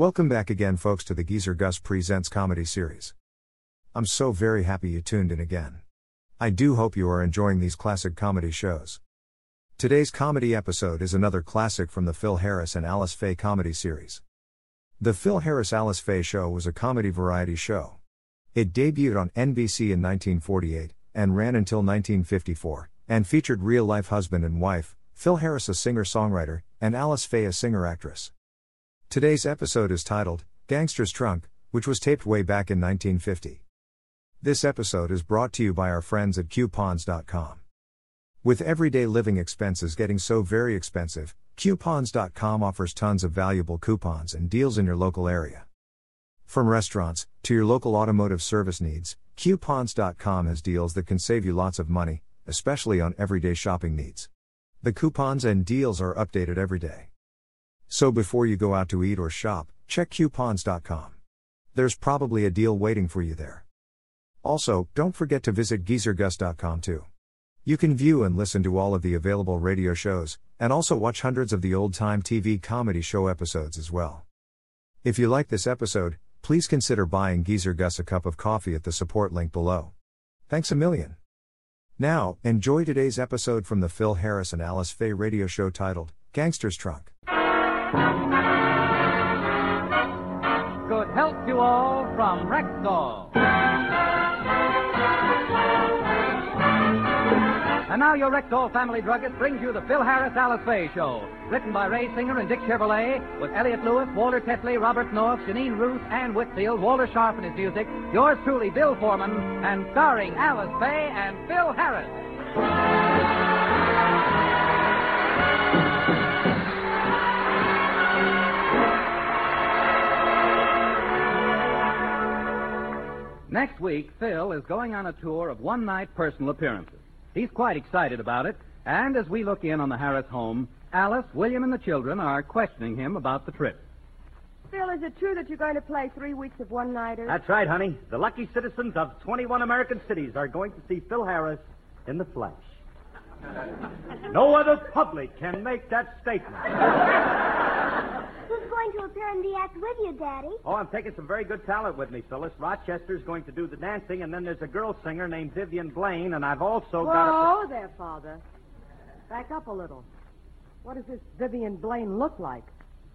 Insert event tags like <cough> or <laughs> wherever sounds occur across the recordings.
Welcome back again, folks, to the Geezer Gus Presents comedy series. I'm so very happy you tuned in again. I do hope you are enjoying these classic comedy shows. Today's comedy episode is another classic from the Phil Harris and Alice Faye comedy series. The Phil Harris Alice Faye Show was a comedy variety show. It debuted on NBC in 1948 and ran until 1954, and featured real life husband and wife, Phil Harris, a singer songwriter, and Alice Faye, a singer actress. Today's episode is titled Gangster's Trunk, which was taped way back in 1950. This episode is brought to you by our friends at coupons.com. With everyday living expenses getting so very expensive, coupons.com offers tons of valuable coupons and deals in your local area. From restaurants to your local automotive service needs, coupons.com has deals that can save you lots of money, especially on everyday shopping needs. The coupons and deals are updated every day. So before you go out to eat or shop, check coupons.com. There's probably a deal waiting for you there. Also, don't forget to visit geezergus.com too. You can view and listen to all of the available radio shows, and also watch hundreds of the old time TV comedy show episodes as well. If you like this episode, please consider buying Geezer Gus a cup of coffee at the support link below. Thanks a million. Now, enjoy today's episode from the Phil Harris and Alice Faye radio show titled Gangster's Trunk. Good health you all from Rexall. And now your Rexall family druggist brings you the Phil Harris Alice Faye Show. Written by Ray Singer and Dick Chevillat, with Elliott Lewis, Walter Tetley, Robert North, Jeanine Roose, Ann Whitfield, Walter Scharf and his music, yours truly, Bill Forman, and starring Alice Faye and Phil Harris. Next week, Phil is going on a tour of one night personal appearances. He's quite excited about it, and as we look in on the Harris home, Alice, William, and the children are questioning him about the trip. Phil, is it true that you're going to play three weeks of one nighters? That's right, honey. The lucky citizens of 21 American cities are going to see Phil Harris in the flesh. No other public can make that statement. Who's going to appear in the act with you, Daddy? Oh, I'm taking some very good talent with me, Phyllis. Rochester's going to do the dancing, and then there's a girl singer named Vivian Blaine, and I've also got Whoa there, Father. Back up a little. What does this Vivian Blaine look like?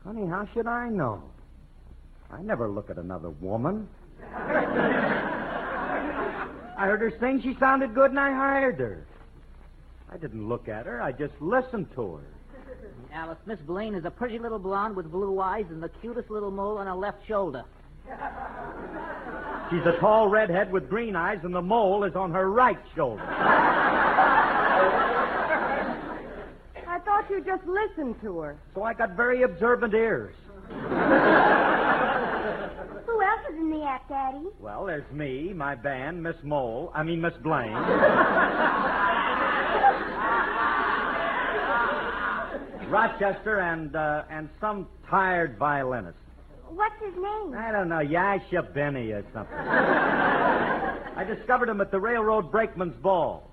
Honey, how should I know? I never look at another woman. <laughs> I heard her sing. She sounded good, and I hired her. I didn't look at her. I just listened to her. <laughs> Alice, Miss Blaine is a pretty little blonde with blue eyes and the cutest little mole on her left shoulder. She's a tall redhead with green eyes, and the mole is on her right shoulder. <laughs> I thought you just listened to her. So I got very observant ears. <laughs> Who else is in the act, Daddy? Well, there's me, my band, Miss Mole. I mean, Miss Blaine. Rochester and uh, and some tired violinist. What's his name? I don't know, Yasha Benny or something. I discovered him at the railroad brakeman's ball.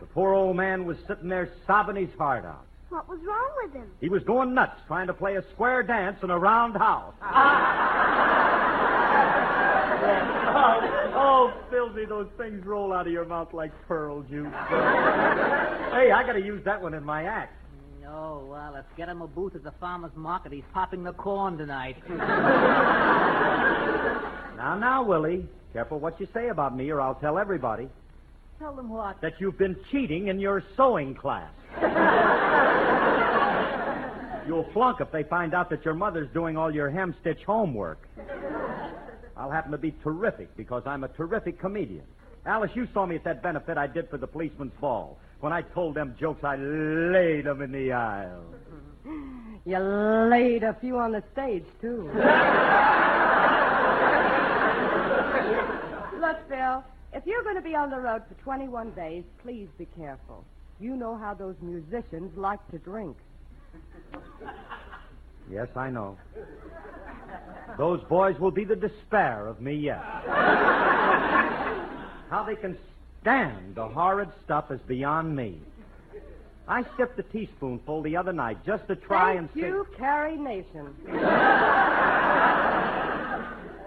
The poor old man was sitting there sobbing his heart out. What was wrong with him? He was going nuts trying to play a square dance in a round house. <laughs> <laughs> oh, oh, Philby, those things roll out of your mouth like pearl juice. <laughs> hey, I got to use that one in my act. Oh, well, let's get him a booth at the farmer's market. He's popping the corn tonight. <laughs> Now, now, Willie, careful what you say about me, or I'll tell everybody Tell them what? that you've been cheating in your sewing class. You'll flunk if they find out that your mother's doing all your hem stitch homework. I'll happen to be terrific because I'm a terrific comedian. Alice, you saw me at that benefit I did for the policeman's ball. When I told them jokes, I laid them in the aisle. You laid a few on the stage, too. <laughs> Look, Phil, if you're going to be on the road for 21 days, please be careful. You know how those musicians like to drink. Yes, I know. Those boys will be the despair of me yet. How they can stand the horrid stuff is beyond me. I sipped a teaspoonful the other night just to try Thank and see. you, Carrie Nation.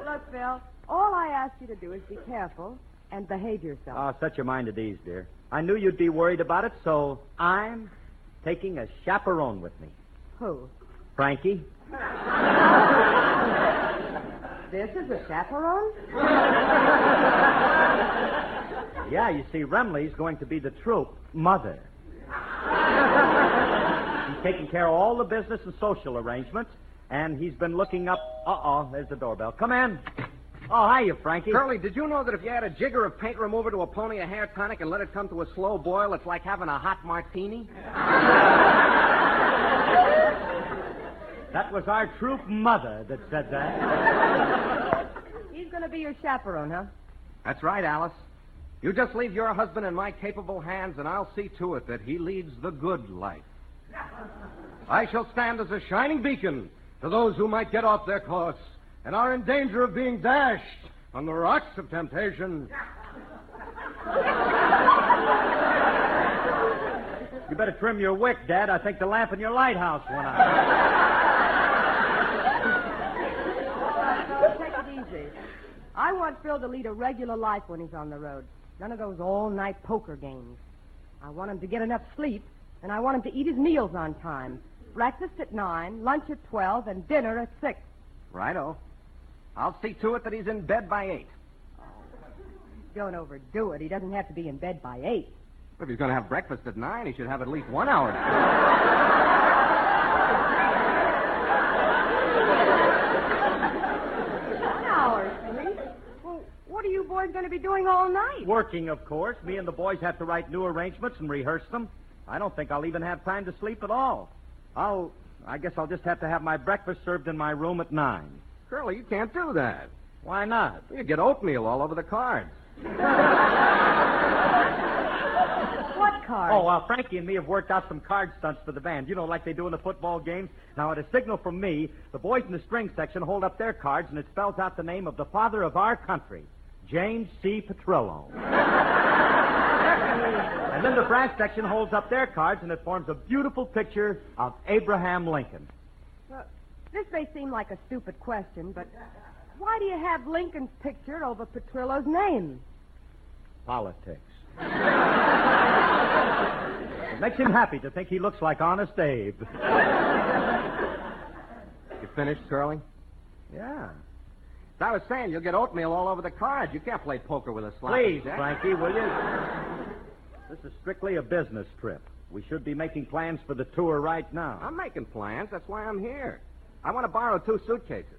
Look, Bill, all I ask you to do is be careful and behave yourself. Oh, set your mind at ease, dear. I knew you'd be worried about it, so I'm taking a chaperone with me. Who? Frankie? This is a chaperone? Yeah, you see, Remley's going to be the troop mother. he's taking care of all the business and social arrangements, and he's been looking up. Uh oh, there's the doorbell. Come in. Oh, hiya, Frankie. Curly, did you know that if you add a jigger of paint remover to a pony of hair tonic and let it come to a slow boil, it's like having a hot martini? That was our troop mother that said that. He's going to be your chaperone, huh? That's right, Alice. You just leave your husband in my capable hands, and I'll see to it that he leads the good life. I shall stand as a shining beacon to those who might get off their course and are in danger of being dashed on the rocks of temptation. You better trim your wick, Dad. I think the lamp in your lighthouse went out. Take it easy. I want Phil to lead a regular life when he's on the road. None of those all-night poker games. I want him to get enough sleep, and I want him to eat his meals on time. Breakfast at 9, lunch at 12, and dinner at 6. Righto. I'll see to it that he's in bed by eight. Oh. Don't overdo it. He doesn't have to be in bed by 8. If he's going to have breakfast at nine, he should have at least one hour. <laughs> <laughs> <laughs> One hour sleep? Well, what are you boys going to be doing all night? Working, of course. Me and the boys have to write new arrangements and rehearse them. I don't think I'll even have time to sleep at all. I'll. I guess I'll just have to have my breakfast served in my room at nine. Curly, you can't do that. Why not? You get oatmeal all over the cards. <laughs> What cards? Oh, uh, Frankie and me have worked out some card stunts for the band. You know, like they do in the football games. Now, at a signal from me, the boys in the string section hold up their cards, and it spells out the name of the father of our country, James C. Petrillo. <laughs> and then the brass section holds up their cards, and it forms a beautiful picture of Abraham Lincoln. Well, this may seem like a stupid question, but why do you have Lincoln's picture over Petrillo's name? Politics. it makes him happy to think he looks like Honest Abe. You finished, Curly? Yeah. As I was saying, you'll get oatmeal all over the cards. You can't play poker with a slot. Please, Frankie, will you? This is strictly a business trip. We should be making plans for the tour right now. I'm making plans. That's why I'm here. I want to borrow two suitcases.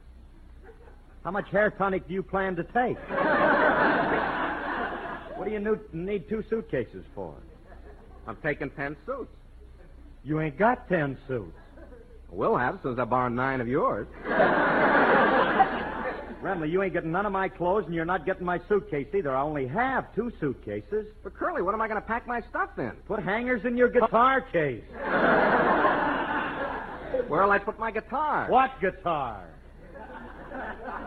How much hair tonic do you plan to take? <laughs> what do you need two suitcases for? I'm taking ten suits. You ain't got ten suits. We'll have since I borrowed nine of yours. <laughs> Remley, you ain't getting none of my clothes, and you're not getting my suitcase either. I only have two suitcases. But Curly, what am I going to pack my stuff in? Put hangers in your guitar case. <laughs> Where'll I put my guitar? What guitar?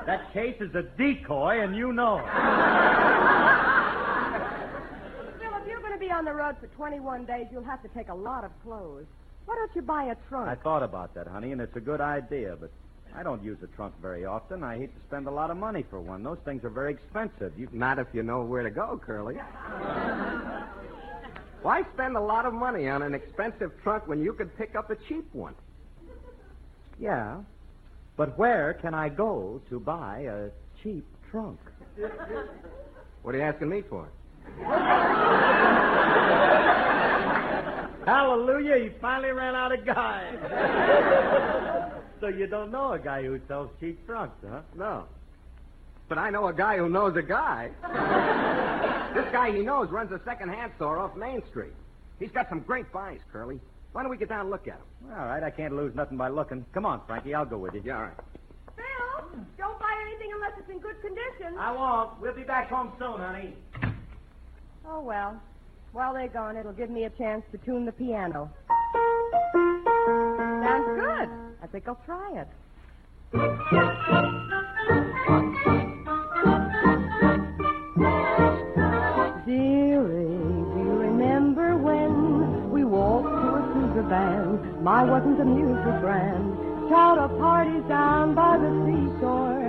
That case is a decoy, and you know it. Phil, if you're going to be on the road for 21 days, you'll have to take a lot of clothes. Why don't you buy a trunk? I thought about that, honey, and it's a good idea, but I don't use a trunk very often. I hate to spend a lot of money for one. Those things are very expensive. You Not if you know where to go, Curly. Why spend a lot of money on an expensive trunk when you could pick up a cheap one? Yeah. But where can I go to buy a cheap trunk? What are you asking me for? Hallelujah, he finally ran out of guys. <laughs> so you don't know a guy who sells cheap trunks, huh? No. But I know a guy who knows a guy. this guy he knows runs a second-hand store off Main Street. He's got some great buys, Curly. Why don't we get down and look at them? All right, I can't lose nothing by looking. Come on, Frankie, I'll go with you. Yeah, all right. Phil, don't buy anything unless it's in good condition. I won't. We'll be back home soon, honey. Oh, well. While they're gone, it'll give me a chance to tune the piano. Sounds good. I think I'll try it. Dearie, do you remember when we walked to a Sousa band? My wasn't the music grand. Shout of parties down by the seashore.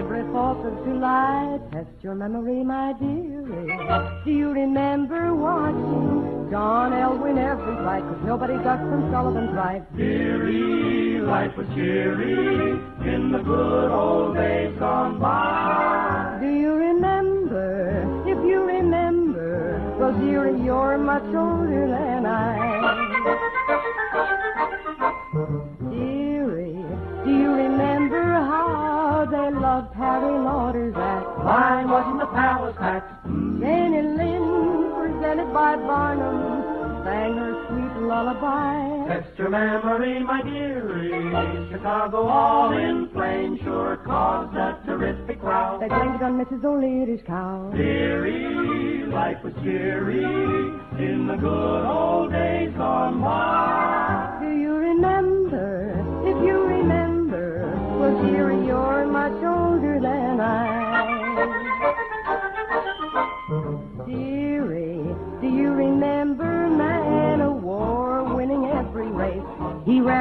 Every Fourth of July. Test your memory, my dearie. Do you remember watching John L. win every fight? Cause nobody ducks from Sullivan's right. Dearie, life was cheery in the good old days gone by. Do you remember? If you remember, well, dearie, you're much older than I. loved Harry Lauder's act? Mine wasn't the palace hat. Jenny Lind, presented by Barnum, sang her sweet lullaby. Test your memory, my dearie. Chicago all in flames sure caused a terrific row. They blamed it on Mrs. O'Leary's cow. Dearie, life was cheery in the good old days gone by.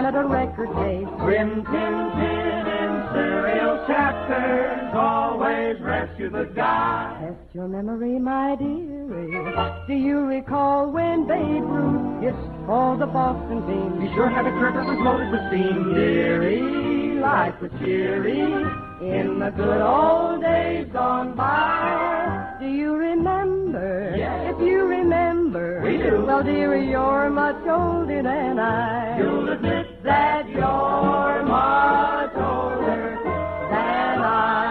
At a record pace. Rin Tin Tin in serial chapters always rescue the guy. Test your memory, my dearie. Do you recall when Babe Ruth hit for the Boston team? He sure had a trip that was loaded with steam. Dearie, life was cheery in the good old days gone by. Do you remember? Yes. If you remember, We do. Well, dearie, you're much older than I. You'll admit that you're much older than I.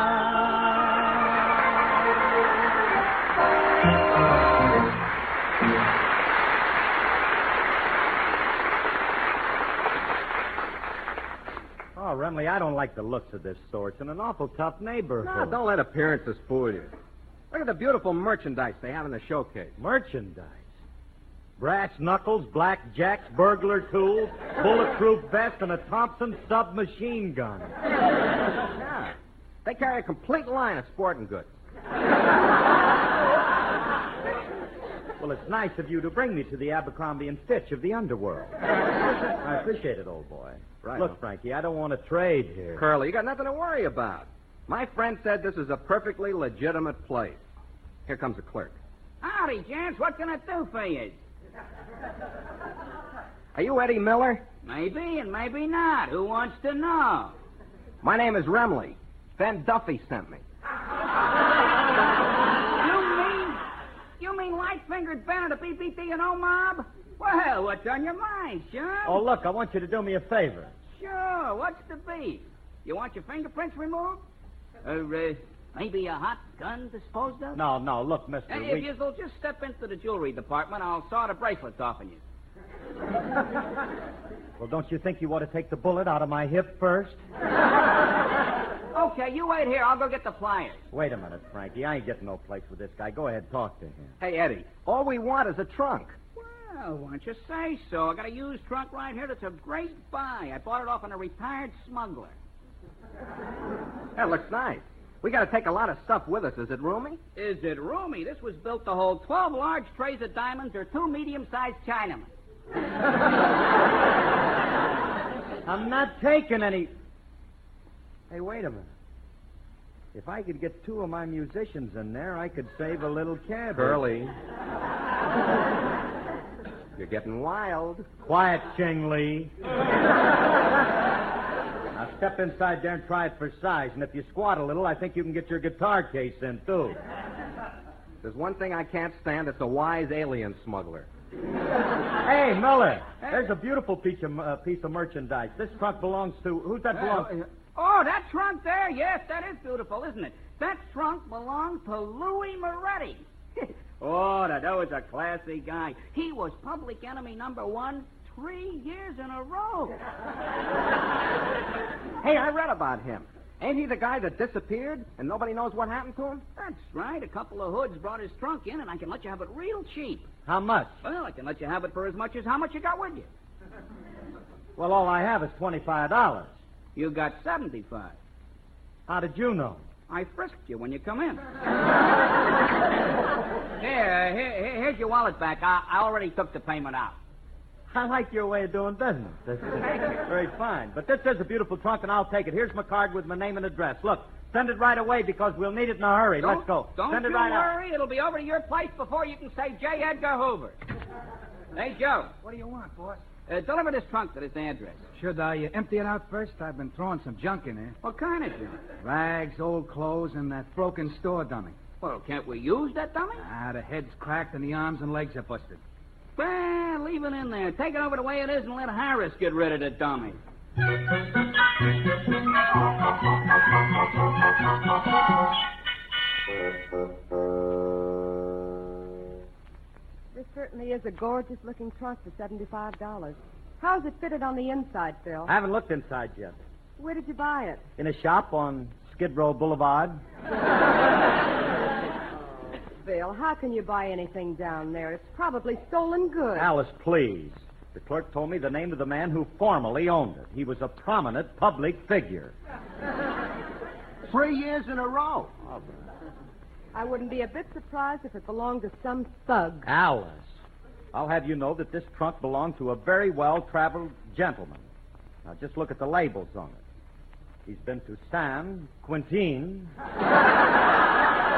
Oh, Remley, I don't like the looks of this store. It's in an awful tough neighborhood. No, don't let appearances fool you. Look at the beautiful merchandise they have in the showcase. Merchandise. Brass knuckles, black jacks, burglar tools, bulletproof vest, and a Thompson submachine gun. Yeah. They carry a complete line of sporting goods. Well, it's nice of you to bring me to the Abercrombie and Fitch of the underworld. I appreciate it, old boy. Right. Look, Frankie, I don't want to trade here. Curly, you got nothing to worry about. My friend said this is a perfectly legitimate place. Here comes a clerk. Howdy, gents. What can I do for you? Are you Eddie Miller? Maybe and maybe not. Who wants to know? My name is Remley. Ben Duffy sent me. You mean you mean light-fingered Ben of the BBD and O mob? Well, what's on your mind, son? Oh, look, I want you to do me a favor. Sure. What's the beef? You want your fingerprints removed? Or uh, maybe a hot gun disposed of? No, no, look, mister. And we- if you'll just step into the jewelry department, I'll saw the bracelets off on you. <laughs> Well, don't you think you ought to take the bullet out of my hip first? <laughs> Okay, you wait here. I'll go get the flyers. Wait a minute, Frankie. I ain't getting no place with this guy. Go ahead, talk to him. Hey, Eddie, all we want is a trunk. Well, why don't you say so? I got a used trunk right here that's a great buy. I bought it off on a retired smuggler. That looks nice. We got to take a lot of stuff with us. Is it roomy? Is it roomy? This was built to hold 12 large trays of diamonds or two medium-sized Chinamen. <laughs> I'm not taking any. Hey, wait a minute. If I could get two of my musicians in there, I could save a little cab. Curly. <laughs> You're getting wild. Quiet, Ching Lee. <laughs> now step inside there and try it for size. And if you squat a little, I think you can get your guitar case in, too. <laughs> There's one thing I can't stand. It's a wise alien smuggler. Hey, Miller, there's a beautiful piece of, uh, piece of merchandise. This trunk belongs to. Who's that belong to? Oh, that trunk there? Yes, that is beautiful, isn't it? That trunk belongs to Louis Moretti. <laughs> oh, now, that was a classy guy. He was public enemy number one three years in a row. <laughs> Hey, I read about him. Ain't he the guy that disappeared and nobody knows what happened to him? That's right. A couple of hoods brought his trunk in, and I can let you have it real cheap. How much? Well, I can let you have it for as much as how much you got with you. Well, all I have is $25. You got 75. How did you know? I frisked you when you come in. here, <laughs> here, here- here's your wallet back. I, I already took the payment out. I like your way of doing business. That's very fine. But this is a beautiful trunk, and I'll take it. Here's my card with my name and address. Look, Send it right away because we'll need it in a hurry. Don't, Let's go. Don't Send it you right out. worry. It'll be over to your place before you can say J. Edgar Hoover. <laughs> hey, Joe. What do you want, boss? Uh, deliver this trunk to this address. Should I uh, empty it out first? I've been throwing some junk in there. What kind of junk? Rags, old clothes, and that broken store dummy. Well, can't we use that dummy? Ah, the head's cracked and the arms and legs are busted. Well, leave it in there. Take it over the way it is and let Harris get rid of the dummy. This certainly is a gorgeous looking trunk for $75. How's it fitted on the inside, Phil? I haven't looked inside yet. Where did you buy it? In a shop on Skid Row Boulevard. <laughs> Phil, how can you buy anything down there? It's probably stolen goods. Alice, please. The clerk told me the name of the man who formerly owned it. He was a prominent public figure. <laughs> Three years in a row. I wouldn't be a bit surprised if it belonged to some thug. Alice, I'll have you know that this trunk belonged to a very well traveled gentleman. Now, just look at the labels on it. He's been to San Quentin. <laughs>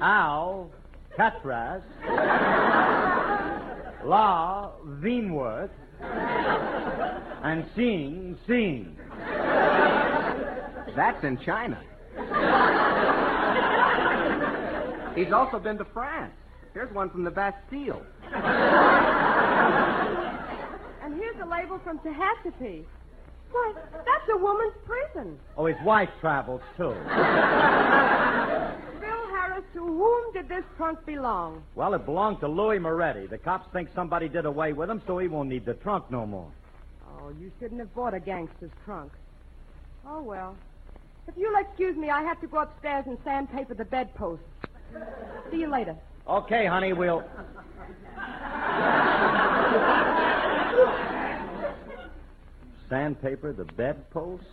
Al Catras. La Vinworth. And Sing Sing. That's in China. He's also been to France. Here's one from the Bastille. And here's a label from Tehachapi. Why, that's a woman's prison. Oh, his wife travels too. To whom did this trunk belong? Well, it belonged to Louis Moretti. The cops think somebody did away with him, so he won't need the trunk no more. Oh, you shouldn't have bought a gangster's trunk. Oh, well. If you'll excuse me, I have to go upstairs and sandpaper the bedpost. See you later. Okay, honey, we'll. <laughs> Sandpaper the bedpost?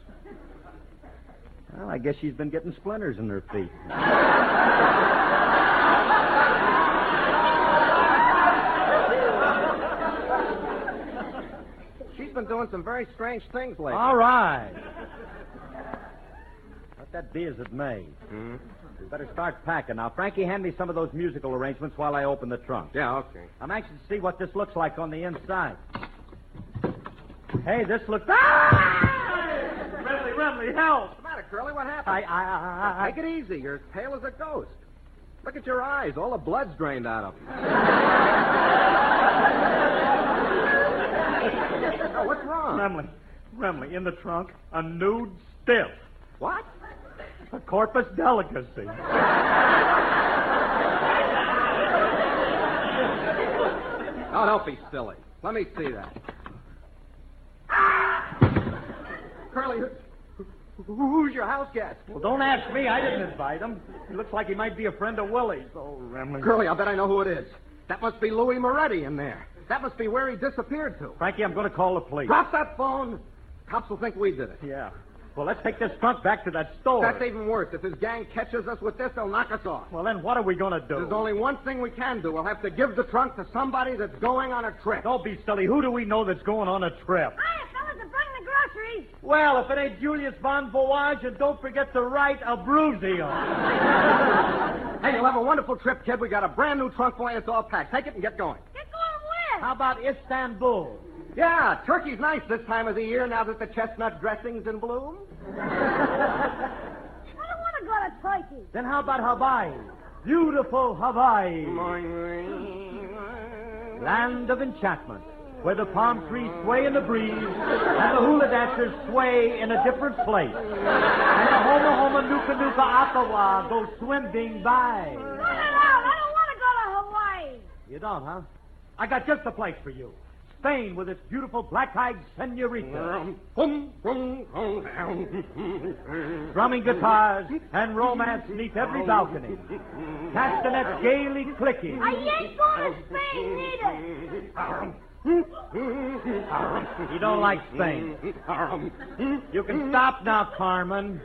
Well, I guess she's been getting splinters in her feet. She's been doing some very strange things lately. All right. Let that be as it may. Hmm? We better start packing. Now, Frankie, hand me some of those musical arrangements while I open the trunk. Yeah, okay. I'm anxious to see what this looks like on the inside. Hey, this looks. Ah! Remley, Remley, help! What's Curly? What happened? I, I, I, I, Take it easy. You're as pale as a ghost. Look at your eyes. All the blood's drained out of them. <laughs> oh, what's wrong? Remley, Remley, in the trunk, a nude stiff. What? A corpus delicacy. Oh, don't be silly. Let me see that. Ah! Curly, who- who's your house guest? Well, don't ask me. I didn't invite him. He looks like he might be a friend of Willie's. Oh, Remley. Curly, I'll bet I know who it is. That must be Louis Moretti in there. That must be where he disappeared to. Frankie, I'm going to call the police. Drop that phone. Cops will think we did it. Yeah. Well, let's take this trunk back to that store. That's even worse. If his gang catches us with this, they'll knock us off. Well, then what are we going to do? There's only one thing we can do. We'll have to give the trunk to somebody that's going on a trip. Don't be silly. Who do we know that's going on a trip? Hiya, fellas, I'm bringing the groceries. Well, if it ain't Julius Von Voyage, and don't forget to write a bruising <laughs> Hey, you'll have a wonderful trip, kid. We got a brand new trunk for you. It's all packed. Take it and get going. Get going where? How about Istanbul? Yeah, turkey's nice this time of the year now that the chestnut dressing's in bloom. <laughs> I don't want to go to Turkey. Then how about Hawaii? Beautiful Hawaii. Land of enchantment, where the palm trees sway in the breeze and the hula dancers sway in a different place. And the Homa Homa Nuka Nuka Akawa go swimming by. Cut it out. I don't want to go to Hawaii. You don't, huh? I got just the place for you. Spain with its beautiful black-eyed senorita. Drumming guitars and romance neath every balcony. Castanets gaily clicking. I ain't going to Spain neither. You don't like things. You can stop now, Carmen.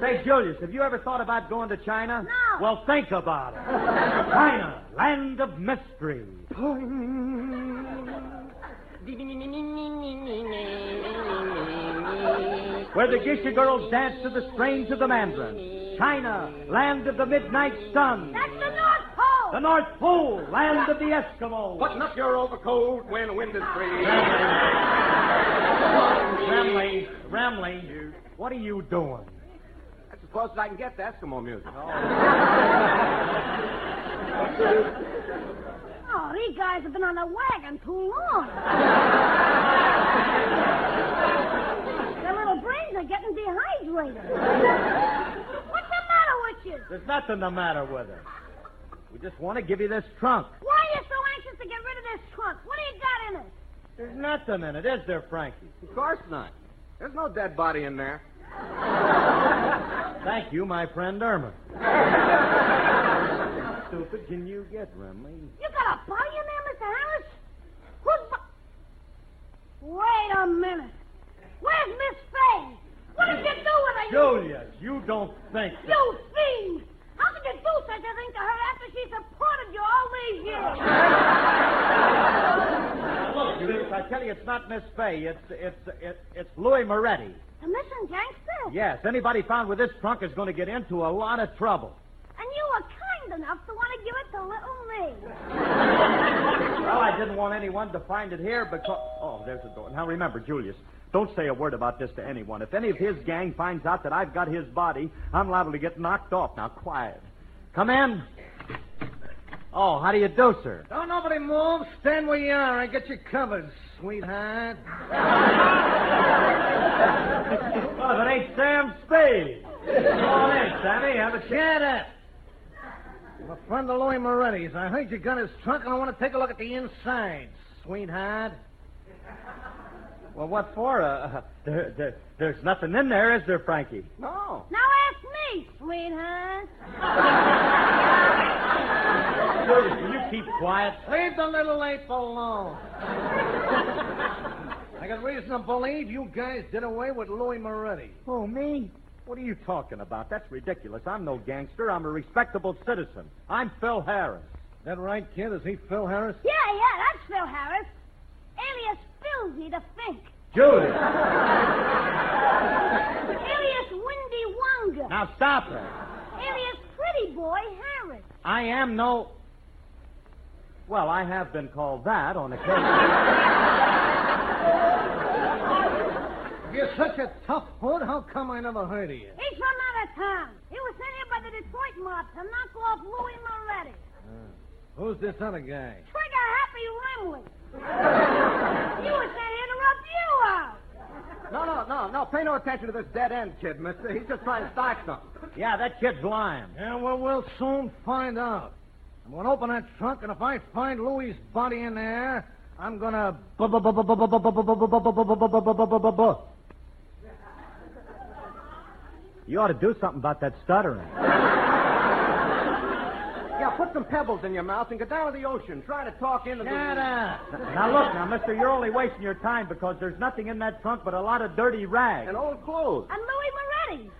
Say, Julius, have you ever thought about going to China? No. Well, think about it. China, land of mystery. Where the geisha girls dance to the strains of the mandarin. China, land of the midnight sun. That's the the North Pole, land of the Eskimos. Button up your overcoat when the wind is free. Remley, Remley, what are you doing? That's as close as I can get to Eskimo music. Oh. <laughs> oh, these guys have been on the wagon too long. Their little brains are getting dehydrated. What's the matter with you? There's nothing the matter with her. We just want to give you this trunk. Why are you so anxious to get rid of this trunk? What do you got in it? There's nothing in it, is there, Frankie? Of course not. There's no dead body in there. <laughs> Thank you, my friend Irma. <laughs> Stupid can you get, Remley? You got a body in there, Mr. Harris? Who's bo- Wait a minute. Where's Miss Faye? What did you do with her? you- Julius, you don't think so. You fiend! How could you do such a thing to her after she supported you all these years? Look, Julius, I tell you, it's not Miss Faye. It's it's it's, it's Louis Moretti. The missing gangster? Yes, anybody found with this trunk is going to get into a lot of trouble. And you were kind enough to want to give it to little me. Well, I didn't want anyone to find it here because. Oh, there's the door. Now remember, Julius, don't say a word about this to anyone. If any of his gang finds out that I've got his body, I'm liable to get knocked off. Now, quiet. Come in. Oh, how do you do, sir? Don't nobody move. Stand where you are. I get you covered, sweetheart. Well, if it ain't Sam Spade. Come on in, Sammy. Have a. Shut up. I'm a friend of Louis Moretti's. I heard you got his trunk, and I want to take a look at the inside, sweetheart. Well, what for? Uh, there, there, there's nothing in there, is there, Frankie? No. Now ask me, sweetheart. Will you keep quiet? Leave the little ape alone. I got reason to believe you guys did away with Louis Moretti. Oh, me? What are you talking about? That's ridiculous. I'm no gangster. I'm a respectable citizen. I'm Phil Harris. That right, kid? Is he Phil Harris? Yeah, yeah, that's Phil Harris. Alias Philsy the Fink. Julius! <laughs> Alias Windy Wonga. Now stop her. Alias Pretty Boy Harris. I am no. Well, I have been called that on occasion. You're such a tough hood, how come I never heard of you? He's from out of town. He was sent here by the Detroit mob to knock off Louis Moretti. Uh, who's this other guy? Trigger Happy Remley. He was sent here to rub you out. No, no, no, no. Pay no attention to this dead end kid, mister. He's just trying to start something. yeah, that kid's lying. Yeah, well, we'll soon find out. I'm going to open that trunk, and if I find Louis's body in there, I'm going to. You ought to do something about that stuttering. Yeah, put some pebbles in your mouth and go down to the ocean. Try to talk into Shut the. up. <laughs> Now look, now, Mister, you're only wasting your time because there's nothing in that trunk but a lot of dirty rags. And old clothes. And Louis Moretti.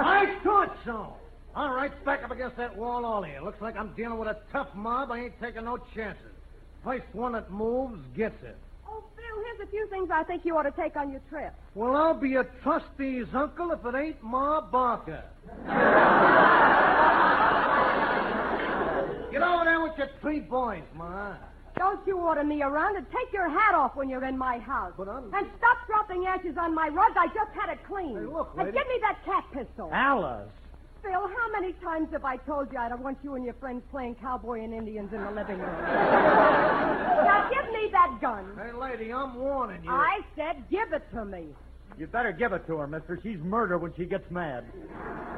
I thought so. All right, back up against that wall, all of you. Looks like I'm dealing with a tough mob. I ain't taking no chances. First one that moves gets it. Oh, Phil, here's a few things I think you ought to take on your trip. Well, I'll be a trustee's uncle if it ain't Ma Barker. <laughs> Get over there with your three boys, Ma. Don't you order me around and take your hat off when you're in my house. But I'm- And stop dropping ashes on my rug. I just had it cleaned. Hey, look, and give me that cat pistol. Alice. Phil, how many times have I told you I don't want you and your friends playing cowboy and Indians in the living room? <laughs> now give me that gun. Hey, lady, I'm warning you. I said give it to me. You better give it to her, mister. She's murder when she gets mad.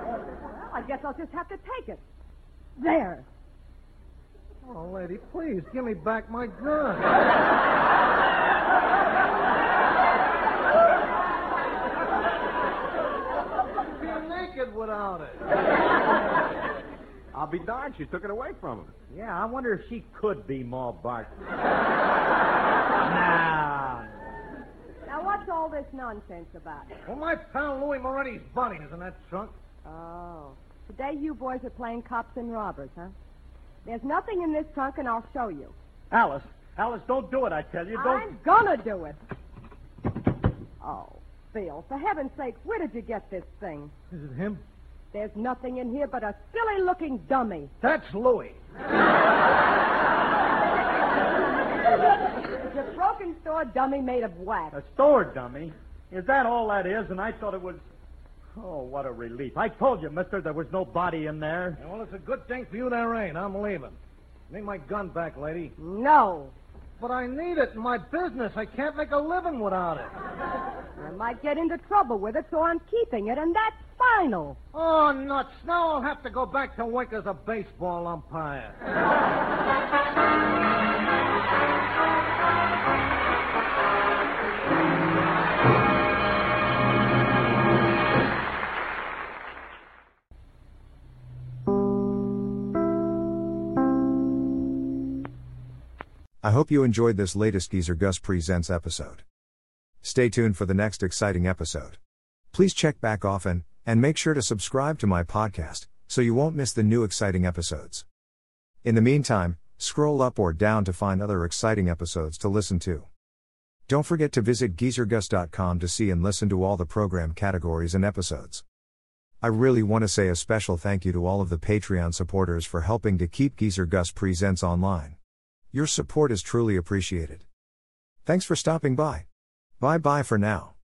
Well, I guess I'll just have to take it. There. Oh, lady, please give me back my gun. You're naked without it. I'll be darned. She took it away from him. Yeah, I wonder if she could be Ma Barker. now. Now, what's all this nonsense about? Well, my pal Louis Moretti's body is in that trunk. Oh. Today you boys are playing cops and robbers, huh? There's nothing in this trunk, and I'll show you. Alice, Alice, don't do it, I tell you. Don't. I'm gonna do it. Oh. Phil, for heaven's sake, where did you get this thing? Is it him? There's nothing in here but a silly looking dummy. That's Louis. It's a broken store dummy made of wax. A store dummy? Is that all that is? And I thought it was. Oh, what a relief. I told you, mister, there was no body in there. Yeah, well, it's a good thing for you there ain't. I'm leaving. Need my gun back, lady. No. But I need it in my business. I can't make a living without it. <laughs> I might get into trouble with it, so I'm keeping it, and that's final. Oh, nuts. Now I'll have to go back to work as a baseball umpire. <laughs> I hope you enjoyed this latest Geezer Gus Presents episode. Stay tuned for the next exciting episode. Please check back often, and make sure to subscribe to my podcast, so you won't miss the new exciting episodes. In the meantime, scroll up or down to find other exciting episodes to listen to. Don't forget to visit geezergus.com to see and listen to all the program categories and episodes. I really want to say a special thank you to all of the Patreon supporters for helping to keep Geezer Gus Presents online. Your support is truly appreciated. Thanks for stopping by. Bye bye for now.